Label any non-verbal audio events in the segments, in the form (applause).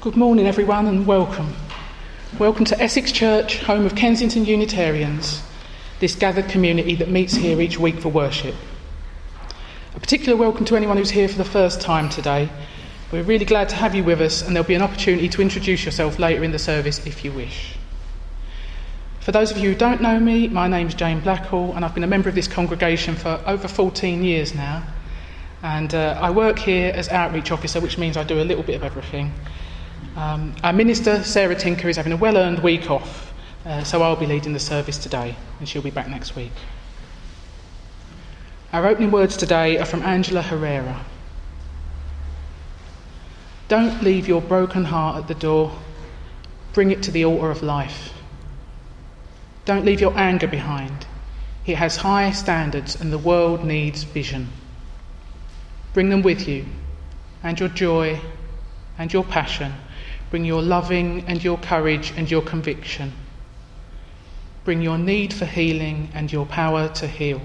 Good morning, everyone, and welcome. Welcome to Essex Church, home of Kensington Unitarians, this gathered community that meets here each week for worship. A particular welcome to anyone who's here for the first time today. We're really glad to have you with us, and there'll be an opportunity to introduce yourself later in the service if you wish. For those of you who don't know me, my name's Jane Blackhall, and I've been a member of this congregation for over 14 years now. And uh, I work here as outreach officer, which means I do a little bit of everything. Um, our minister, Sarah Tinker, is having a well earned week off, uh, so I'll be leading the service today, and she'll be back next week. Our opening words today are from Angela Herrera. Don't leave your broken heart at the door, bring it to the altar of life. Don't leave your anger behind. It has high standards, and the world needs vision. Bring them with you, and your joy, and your passion Bring your loving and your courage and your conviction. Bring your need for healing and your power to heal.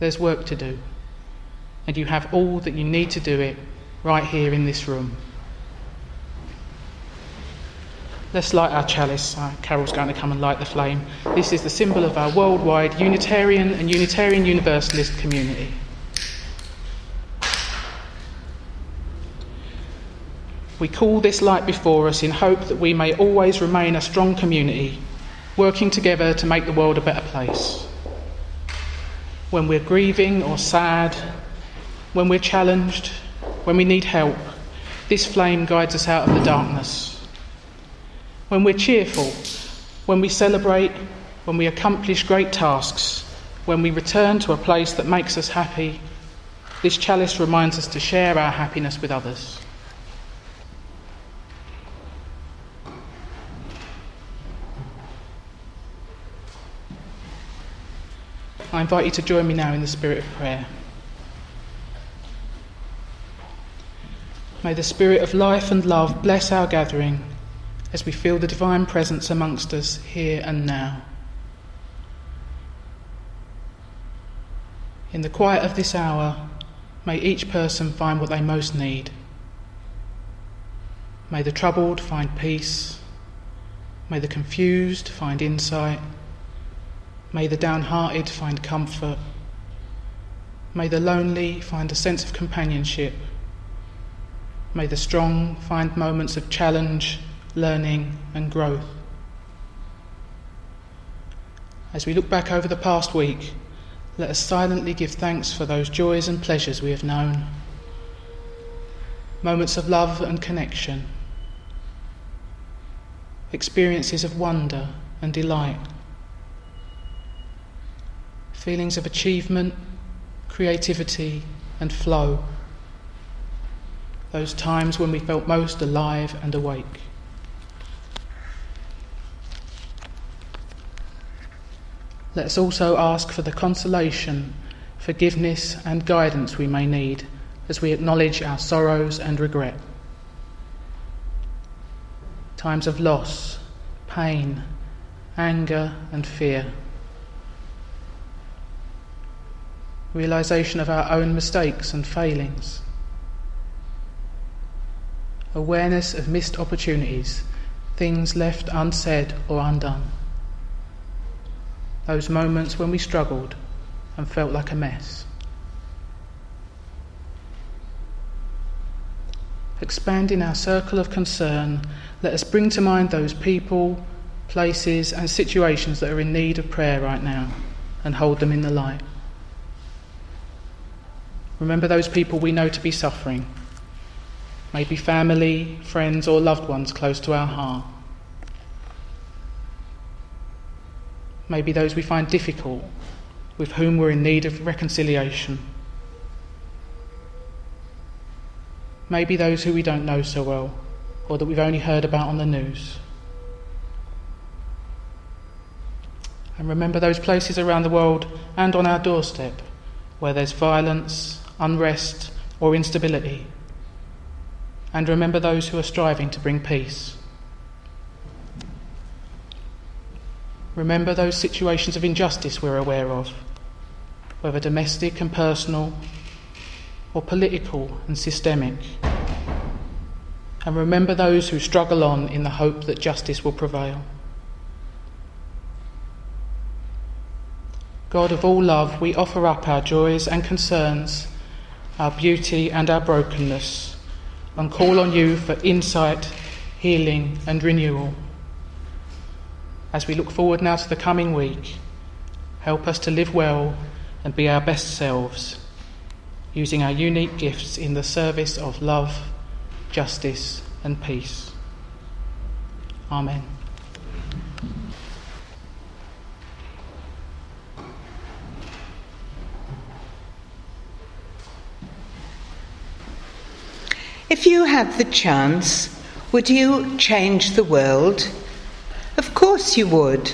There's work to do, and you have all that you need to do it right here in this room. Let's light our chalice. Uh, Carol's going to come and light the flame. This is the symbol of our worldwide Unitarian and Unitarian Universalist community. We call this light before us in hope that we may always remain a strong community, working together to make the world a better place. When we're grieving or sad, when we're challenged, when we need help, this flame guides us out of the darkness. When we're cheerful, when we celebrate, when we accomplish great tasks, when we return to a place that makes us happy, this chalice reminds us to share our happiness with others. I invite you to join me now in the spirit of prayer. May the spirit of life and love bless our gathering as we feel the divine presence amongst us here and now. In the quiet of this hour, may each person find what they most need. May the troubled find peace. May the confused find insight. May the downhearted find comfort. May the lonely find a sense of companionship. May the strong find moments of challenge, learning, and growth. As we look back over the past week, let us silently give thanks for those joys and pleasures we have known. Moments of love and connection, experiences of wonder and delight feelings of achievement, creativity, and flow. Those times when we felt most alive and awake. Let us also ask for the consolation, forgiveness, and guidance we may need as we acknowledge our sorrows and regret. Times of loss, pain, anger, and fear. Realization of our own mistakes and failings, awareness of missed opportunities, things left unsaid or undone, those moments when we struggled and felt like a mess. Expanding our circle of concern, let us bring to mind those people, places, and situations that are in need of prayer right now and hold them in the light. Remember those people we know to be suffering, maybe family, friends, or loved ones close to our heart. Maybe those we find difficult, with whom we're in need of reconciliation. Maybe those who we don't know so well, or that we've only heard about on the news. And remember those places around the world and on our doorstep where there's violence, unrest, or instability. And remember those who are striving to bring peace. Remember those situations of injustice we're aware of, whether domestic and personal, or political and systemic. and remember those who struggle on in the hope that justice will prevail. God of all love, we offer up our joys and concerns, our beauty and our brokenness, and call on you for insight, healing, and renewal. As we look forward now to the coming week, help us to live well and be our best selves, using our unique gifts in the service of love, justice, and peace. Amen. You had the chance, would you change the world? Of course you would.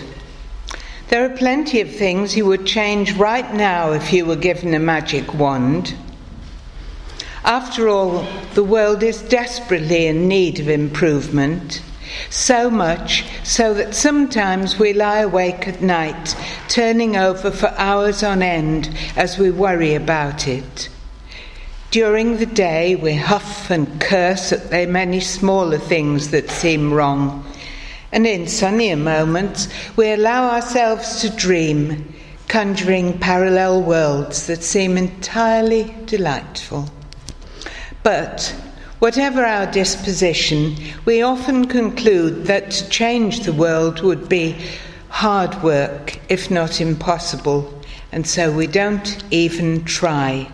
There are plenty of things you would change right now if you were given a magic wand. After all, the world is desperately in need of improvement. So much so that sometimes we lie awake at night, turning over for hours on end as we worry about it. During the day, we huff and curse at the many smaller things that seem wrong. And in sunnier moments, we allow ourselves to dream, conjuring parallel worlds that seem entirely delightful. But whatever our disposition, we often conclude that to change the world would be hard work, if not impossible, and so we don't even try.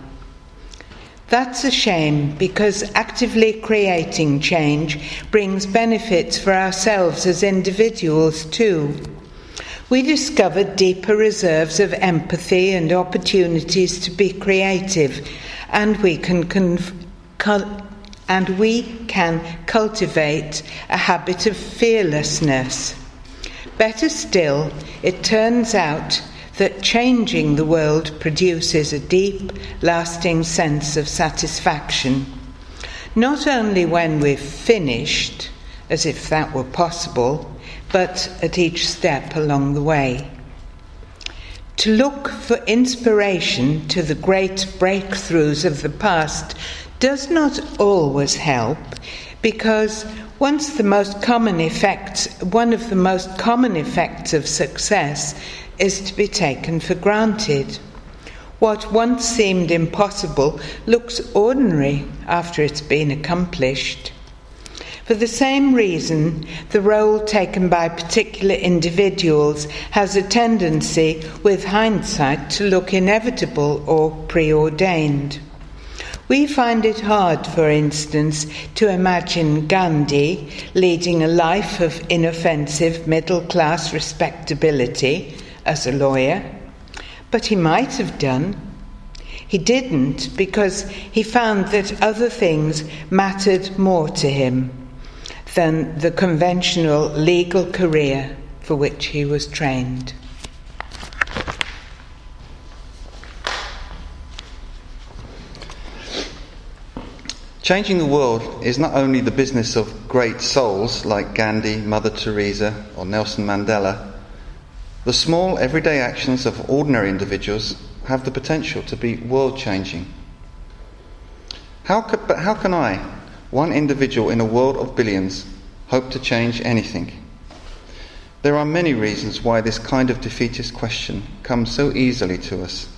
That's a shame because actively creating change brings benefits for ourselves as individuals too. We discover deeper reserves of empathy and opportunities to be creative, and we can conf- cul- and we can cultivate a habit of fearlessness. Better still, it turns out that changing the world produces a deep, lasting sense of satisfaction, not only when we've finished, as if that were possible, but at each step along the way. To look for inspiration to the great breakthroughs of the past does not always help because once the most common effects, one of the most common effects of success is to be taken for granted. What once seemed impossible looks ordinary after it's been accomplished. For the same reason, the role taken by particular individuals has a tendency, with hindsight, to look inevitable or preordained. We find it hard, for instance, to imagine Gandhi leading a life of inoffensive middle class respectability as a lawyer, but he might have done. He didn't because he found that other things mattered more to him than the conventional legal career for which he was trained. Changing the world is not only the business of great souls like Gandhi, Mother Teresa, or Nelson Mandela the small, everyday actions of ordinary individuals have the potential to be world changing. How but how can I, one individual in a world of billions, hope to change anything? There are many reasons why this kind of defeatist question comes so easily to us.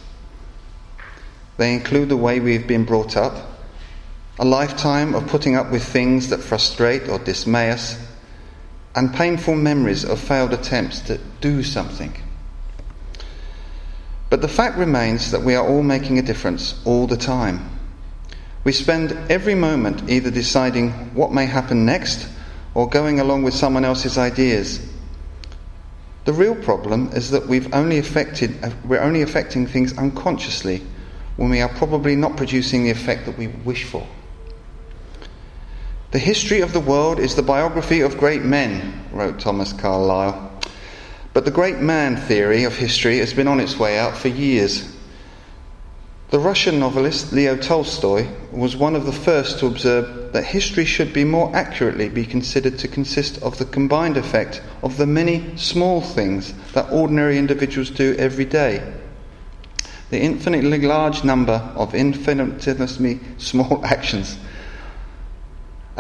They include the way we've been brought up, a lifetime of putting up with things that frustrate or dismay us, and painful memories of failed attempts to do something. But the fact remains that we are all making a difference all the time. We spend every moment either deciding what may happen next or going along with someone else's ideas. The real problem is that we've only affected, we're only affecting things unconsciously when we are probably not producing the effect that we wish for. The history of the world is the biography of great men, wrote Thomas Carlyle. But the great man theory of history has been on its way out for years. The Russian novelist Leo Tolstoy was one of the first to observe that history should be more accurately be considered to consist of the combined effect of the many small things that ordinary individuals do every day. The infinitely large number of infinitesimally small (laughs) actions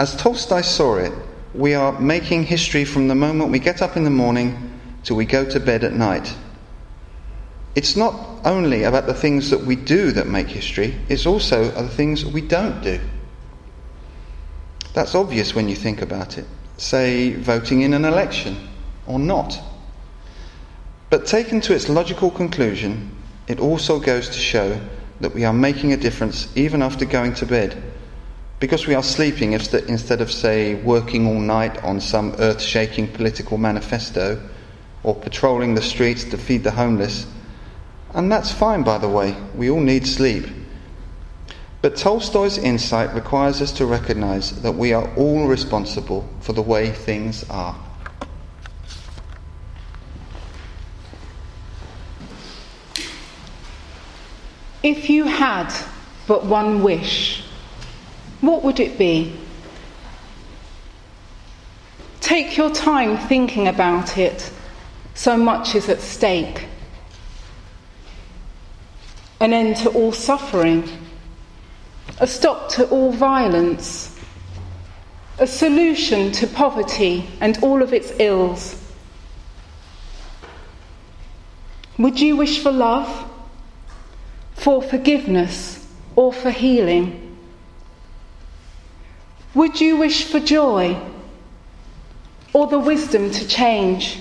As Tolstoy saw it, we are making history from the moment we get up in the morning till we go to bed at night. It's not only about the things that we do that make history, it's also the things we don't do. That's obvious when you think about it. Say, voting in an election or not. But taken to its logical conclusion, it also goes to show that we are making a difference even after going to bed. Because we are sleeping instead of, say, working all night on some earth shaking political manifesto or patrolling the streets to feed the homeless. And that's fine, by the way, we all need sleep. But Tolstoy's insight requires us to recognize that we are all responsible for the way things are. If you had but one wish, what would it be? Take your time thinking about it, so much is at stake. An end to all suffering, a stop to all violence, a solution to poverty and all of its ills. Would you wish for love? for forgiveness or for healing? Would you wish for joy or the wisdom to change?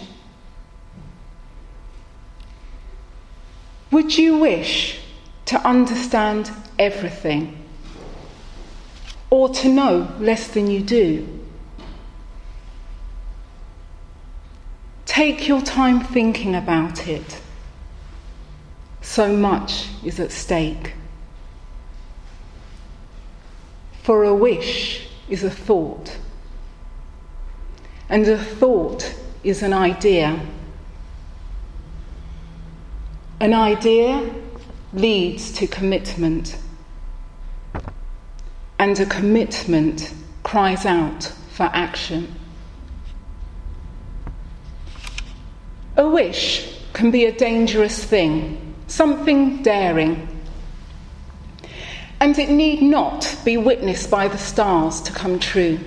Would you wish to understand everything or to know less than you do? Take your time thinking about it. So much is at stake. For a wish is a thought, and a thought is an idea. An idea leads to commitment, and a commitment cries out for action. A wish can be a dangerous thing something daring. And it need not be witnessed by the stars to come true.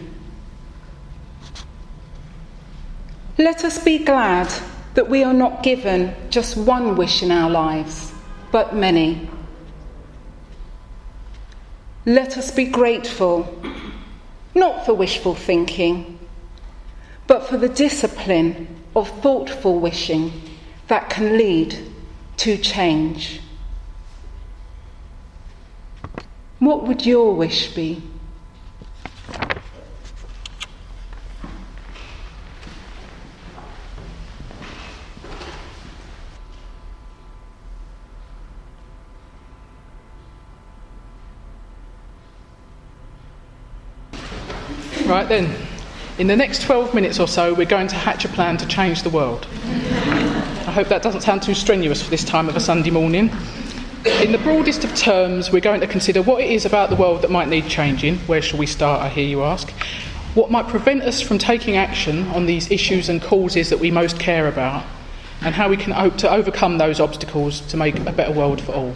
Let us be glad that we are not given just one wish in our lives, but many. Let us be grateful, not for wishful thinking, but for the discipline of thoughtful wishing that can lead to change. What would your wish be? Right then, in the next 12 minutes or so, we're going to hatch a plan to change the world I hope that doesn't sound too strenuous for this time of a Sunday morning. In the broadest of terms, we're going to consider what it is about the world that might need changing. Where shall we start, I hear you ask? What might prevent us from taking action on these issues and causes that we most care about, and how we can hope to overcome those obstacles to make a better world for all.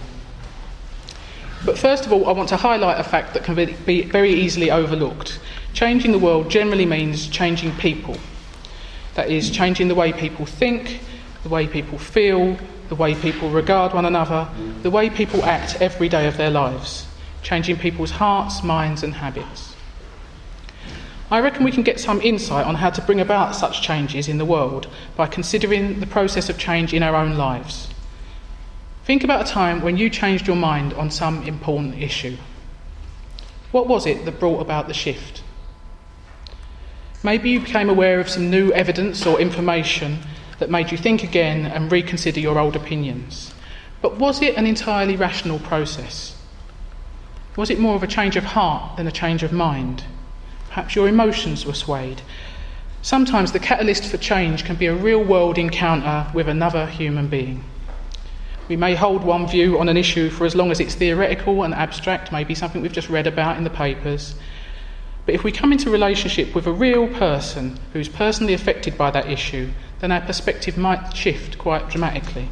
But first of all, I want to highlight a fact that can be very easily overlooked. Changing the world generally means changing people. That is, changing the way people think, the way people feel, the way people regard one another, the way people act every day of their lives, changing people's hearts, minds, and habits. I reckon we can get some insight on how to bring about such changes in the world by considering the process of change in our own lives. Think about a time when you changed your mind on some important issue. What was it that brought about the shift? Maybe you became aware of some new evidence or information that made you think again and reconsider your old opinions. But was it an entirely rational process? Was it more of a change of heart than a change of mind? Perhaps your emotions were swayed. Sometimes the catalyst for change can be a real world encounter with another human being. We may hold one view on an issue for as long as it's theoretical and abstract, maybe something we've just read about in the papers. But if we come into relationship with a real person who's personally affected by that issue, then our perspective might shift quite dramatically.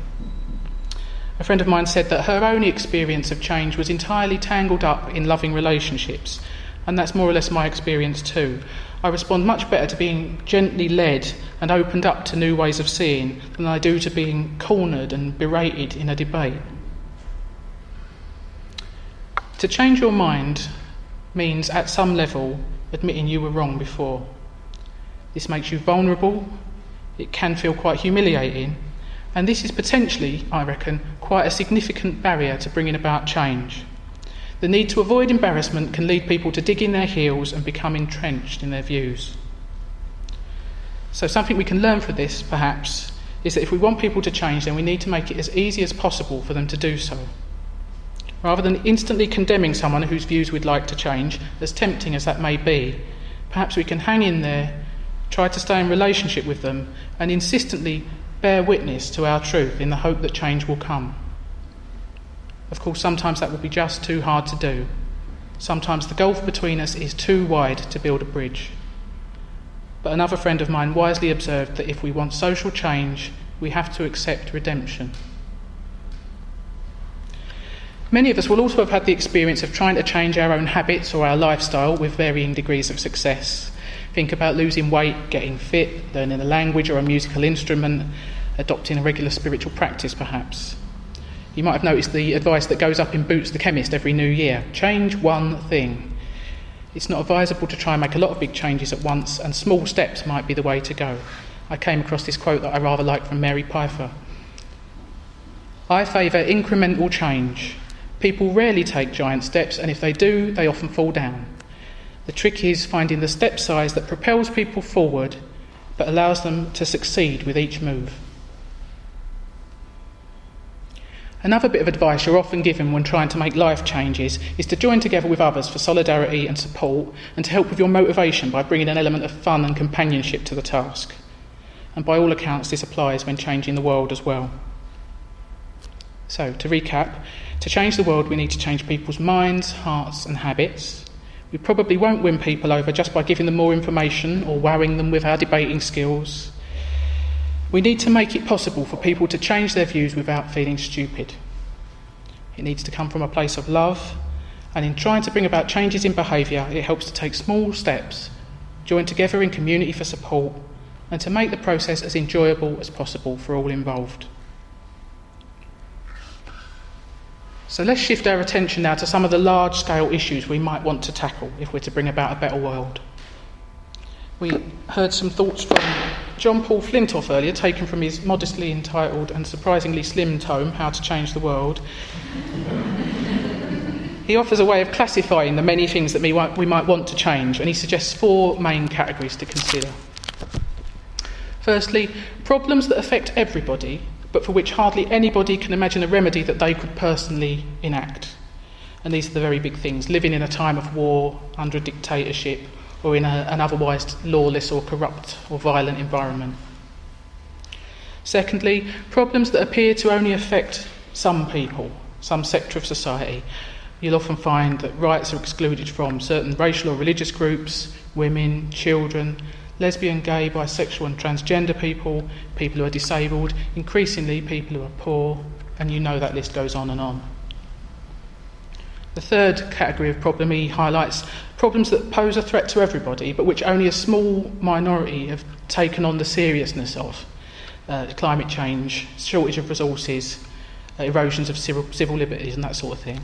A friend of mine said that her own experience of change was entirely tangled up in loving relationships, and that's more or less my experience too. I respond much better to being gently led and opened up to new ways of seeing than I do to being cornered and berated in a debate. To change your mind means, at some level, admitting you were wrong before. This makes you vulnerable, it can feel quite humiliating, and this is potentially, I reckon, quite a significant barrier to bringing about change. The need to avoid embarrassment can lead people to dig in their heels and become entrenched in their views. So, something we can learn from this, perhaps, is that if we want people to change, then we need to make it as easy as possible for them to do so. Rather than instantly condemning someone whose views we'd like to change, as tempting as that may be, perhaps we can hang in there, try to stay in relationship with them, and insistently bear witness to our truth in the hope that change will come. Of course, sometimes that will be just too hard to do. Sometimes the gulf between us is too wide to build a bridge. But another friend of mine wisely observed that if we want social change, we have to accept redemption. Many of us will also have had the experience of trying to change our own habits or our lifestyle with varying degrees of success. Think about losing weight, getting fit, learning a language or a musical instrument, adopting a regular spiritual practice, perhaps. You might have noticed the advice that goes up in Boots the Chemist every new year change one thing. It's not advisable to try and make a lot of big changes at once, and small steps might be the way to go. I came across this quote that I rather like from Mary Pipher I favour incremental change. People rarely take giant steps, and if they do, they often fall down. The trick is finding the step size that propels people forward but allows them to succeed with each move. Another bit of advice you're often given when trying to make life changes is to join together with others for solidarity and support and to help with your motivation by bringing an element of fun and companionship to the task. And by all accounts, this applies when changing the world as well. So, to recap, to change the world, we need to change people's minds, hearts, and habits. We probably won't win people over just by giving them more information or wowing them with our debating skills. We need to make it possible for people to change their views without feeling stupid. It needs to come from a place of love, and in trying to bring about changes in behaviour, it helps to take small steps, join together in community for support, and to make the process as enjoyable as possible for all involved. So let's shift our attention now to some of the large scale issues we might want to tackle if we're to bring about a better world. We heard some thoughts from John Paul Flintoff earlier, taken from his modestly entitled and surprisingly slim tome, How to Change the World. he offers a way of classifying the many things that we might want to change, and he suggests four main categories to consider. Firstly, problems that affect everybody, but for which hardly anybody can imagine a remedy that they could personally enact. And these are the very big things living in a time of war, under a dictatorship, or in a, an otherwise lawless or corrupt or violent environment. Secondly, problems that appear to only affect some people, some sector of society. You'll often find that rights are excluded from certain racial or religious groups, women, children, lesbian, gay, bisexual, and transgender people, people who are disabled, increasingly people who are poor, and you know that list goes on and on. The third category of problem he highlights problems that pose a threat to everybody, but which only a small minority have taken on the seriousness of uh, climate change, shortage of resources, uh, erosions of civil, civil liberties, and that sort of thing.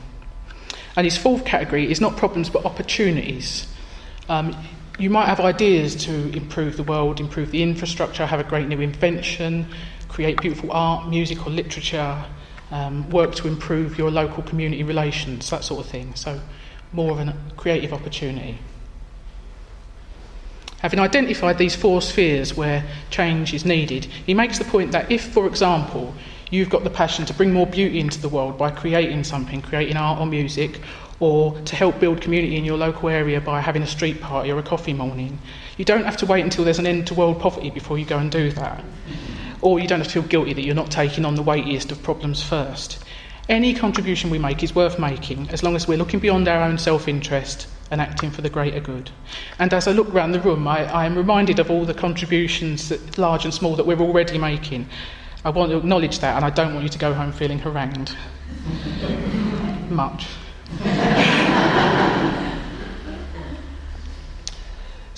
And his fourth category is not problems but opportunities. Um, you might have ideas to improve the world, improve the infrastructure, have a great new invention, create beautiful art, music, or literature, um, work to improve your local community relations, that sort of thing. So, more of a creative opportunity. Having identified these four spheres where change is needed, he makes the point that if, for example, you've got the passion to bring more beauty into the world by creating something, creating art or music, or to help build community in your local area by having a street party or a coffee morning, you don't have to wait until there's an end to world poverty before you go and do that. Or you don't have to feel guilty that you're not taking on the weightiest of problems first. Any contribution we make is worth making as long as we're looking beyond our own self interest and acting for the greater good. And as I look around the room, I, I am reminded of all the contributions, that, large and small, that we're already making. I want to acknowledge that, and I don't want you to go home feeling harangued.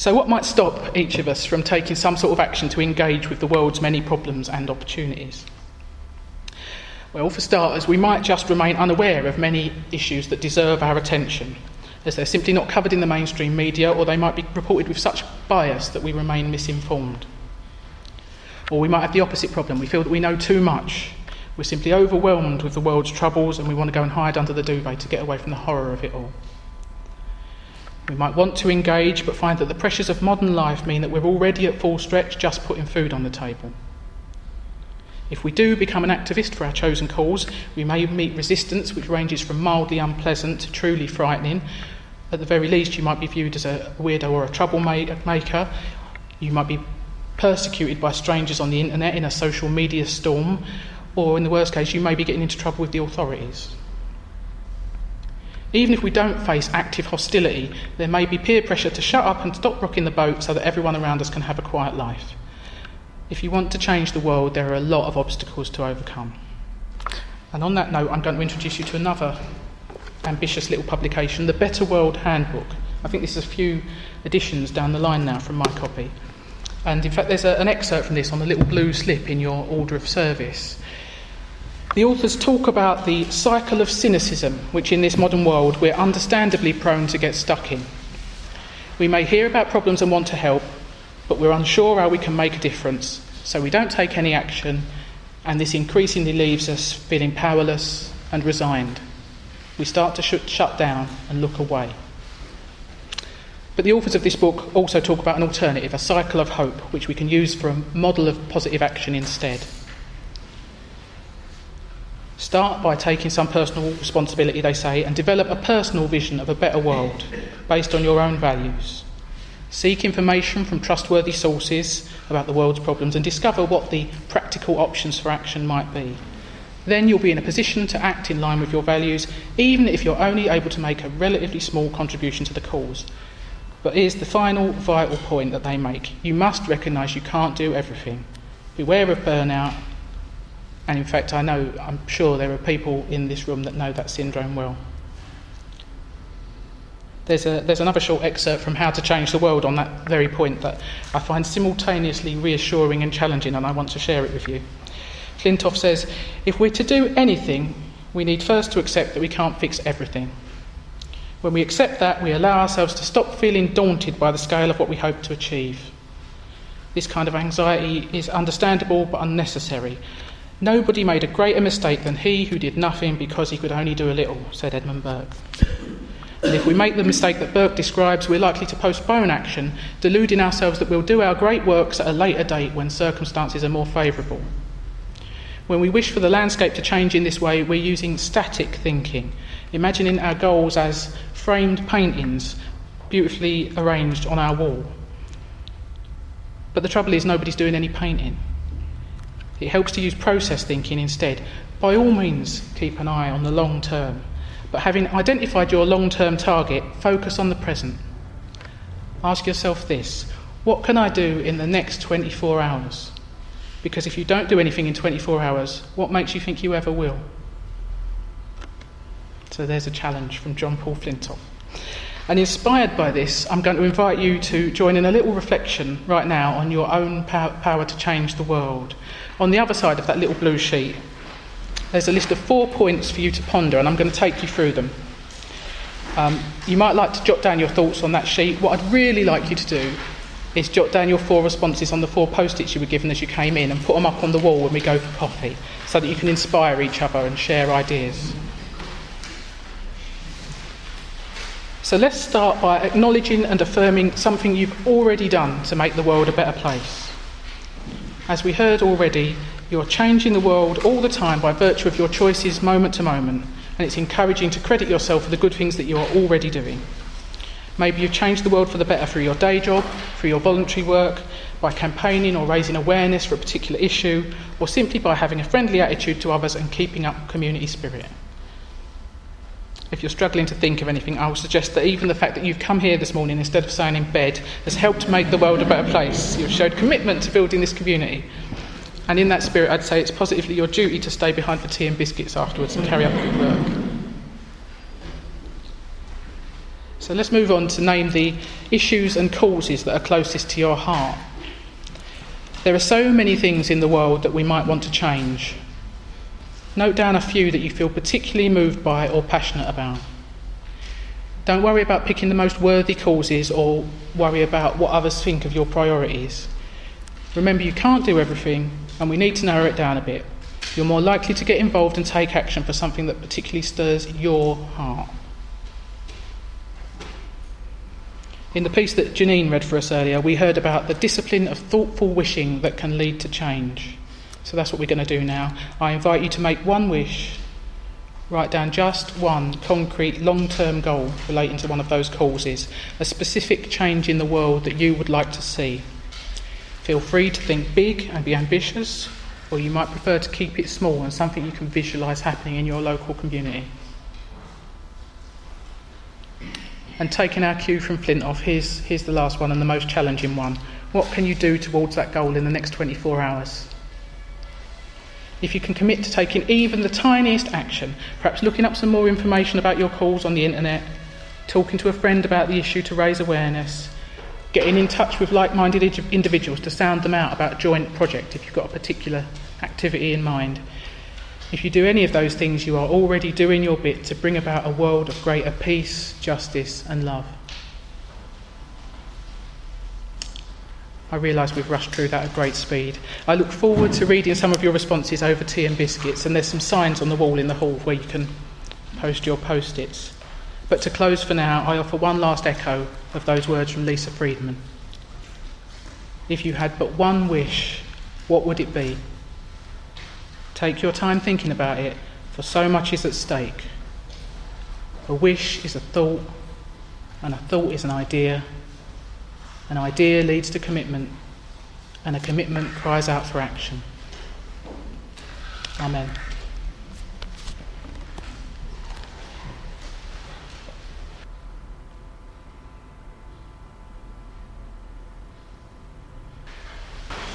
So, what might stop each of us from taking some sort of action to engage with the world's many problems and opportunities? Well, for starters, we might just remain unaware of many issues that deserve our attention, as they're simply not covered in the mainstream media or they might be reported with such bias that we remain misinformed. Or we might have the opposite problem. We feel that we know too much. We're simply overwhelmed with the world's troubles and we want to go and hide under the duvet to get away from the horror of it all. We might want to engage but find that the pressures of modern life mean that we're already at full stretch just putting food on the table. If we do become an activist for our chosen cause, we may meet resistance which ranges from mildly unpleasant to truly frightening. At the very least, you might be viewed as a weirdo or a troublemaker. You might be persecuted by strangers on the internet in a social media storm, or in the worst case, you may be getting into trouble with the authorities. Even if we don't face active hostility, there may be peer pressure to shut up and stop rocking the boat so that everyone around us can have a quiet life. If you want to change the world, there are a lot of obstacles to overcome. And on that note, I'm going to introduce you to another ambitious little publication, the Better World Handbook. I think this is a few editions down the line now from my copy. And in fact, there's a, an excerpt from this on the little blue slip in your order of service. The authors talk about the cycle of cynicism, which in this modern world we're understandably prone to get stuck in. We may hear about problems and want to help, but we're unsure how we can make a difference, so we don't take any action, and this increasingly leaves us feeling powerless and resigned. We start to sh- shut down and look away. But the authors of this book also talk about an alternative, a cycle of hope, which we can use for a model of positive action instead. Start by taking some personal responsibility, they say, and develop a personal vision of a better world based on your own values. Seek information from trustworthy sources about the world's problems and discover what the practical options for action might be. Then you'll be in a position to act in line with your values, even if you're only able to make a relatively small contribution to the cause. But here's the final vital point that they make you must recognise you can't do everything. Beware of burnout. And in fact, I know, I'm sure there are people in this room that know that syndrome well. There's, a, there's another short excerpt from How to Change the World on that very point that I find simultaneously reassuring and challenging, and I want to share it with you. Flintoff says If we're to do anything, we need first to accept that we can't fix everything. When we accept that, we allow ourselves to stop feeling daunted by the scale of what we hope to achieve. This kind of anxiety is understandable but unnecessary. Nobody made a greater mistake than he who did nothing because he could only do a little, said Edmund Burke. And if we make the mistake that Burke describes, we're likely to postpone action, deluding ourselves that we'll do our great works at a later date when circumstances are more favourable. When we wish for the landscape to change in this way, we're using static thinking, imagining our goals as framed paintings beautifully arranged on our wall. But the trouble is, nobody's doing any painting. It helps to use process thinking instead. By all means, keep an eye on the long term. But having identified your long term target, focus on the present. Ask yourself this what can I do in the next 24 hours? Because if you don't do anything in 24 hours, what makes you think you ever will? So there's a challenge from John Paul Flintoff. And inspired by this, I'm going to invite you to join in a little reflection right now on your own power to change the world. On the other side of that little blue sheet, there's a list of four points for you to ponder, and I'm going to take you through them. Um, you might like to jot down your thoughts on that sheet. What I'd really like you to do is jot down your four responses on the four post its you were given as you came in and put them up on the wall when we go for coffee so that you can inspire each other and share ideas. So let's start by acknowledging and affirming something you've already done to make the world a better place. As we heard already, you're changing the world all the time by virtue of your choices moment to moment, and it's encouraging to credit yourself for the good things that you are already doing. Maybe you've changed the world for the better through your day job, through your voluntary work, by campaigning or raising awareness for a particular issue, or simply by having a friendly attitude to others and keeping up community spirit. If you're struggling to think of anything, I would suggest that even the fact that you've come here this morning instead of staying in bed has helped make the world a better place. You've showed commitment to building this community, and in that spirit, I'd say it's positively your duty to stay behind for tea and biscuits afterwards and carry out good work. So let's move on to name the issues and causes that are closest to your heart. There are so many things in the world that we might want to change. Note down a few that you feel particularly moved by or passionate about. Don't worry about picking the most worthy causes or worry about what others think of your priorities. Remember, you can't do everything, and we need to narrow it down a bit. You're more likely to get involved and take action for something that particularly stirs your heart. In the piece that Janine read for us earlier, we heard about the discipline of thoughtful wishing that can lead to change. So that's what we're going to do now. I invite you to make one wish, write down just one concrete long term goal relating to one of those causes, a specific change in the world that you would like to see. Feel free to think big and be ambitious, or you might prefer to keep it small and something you can visualise happening in your local community. And taking our cue from Flintoff, here's, here's the last one and the most challenging one. What can you do towards that goal in the next 24 hours? If you can commit to taking even the tiniest action, perhaps looking up some more information about your calls on the internet, talking to a friend about the issue to raise awareness, getting in touch with like minded individuals to sound them out about a joint project if you've got a particular activity in mind. If you do any of those things, you are already doing your bit to bring about a world of greater peace, justice, and love. I realise we've rushed through that at great speed. I look forward to reading some of your responses over tea and biscuits, and there's some signs on the wall in the hall where you can post your post its. But to close for now, I offer one last echo of those words from Lisa Friedman. If you had but one wish, what would it be? Take your time thinking about it, for so much is at stake. A wish is a thought, and a thought is an idea. An idea leads to commitment, and a commitment cries out for action. Amen.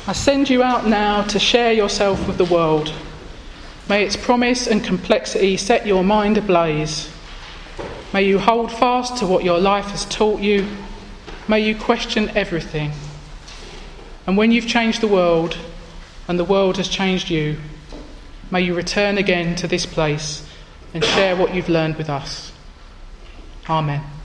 I send you out now to share yourself with the world. May its promise and complexity set your mind ablaze. May you hold fast to what your life has taught you. May you question everything. And when you've changed the world and the world has changed you, may you return again to this place and share what you've learned with us. Amen.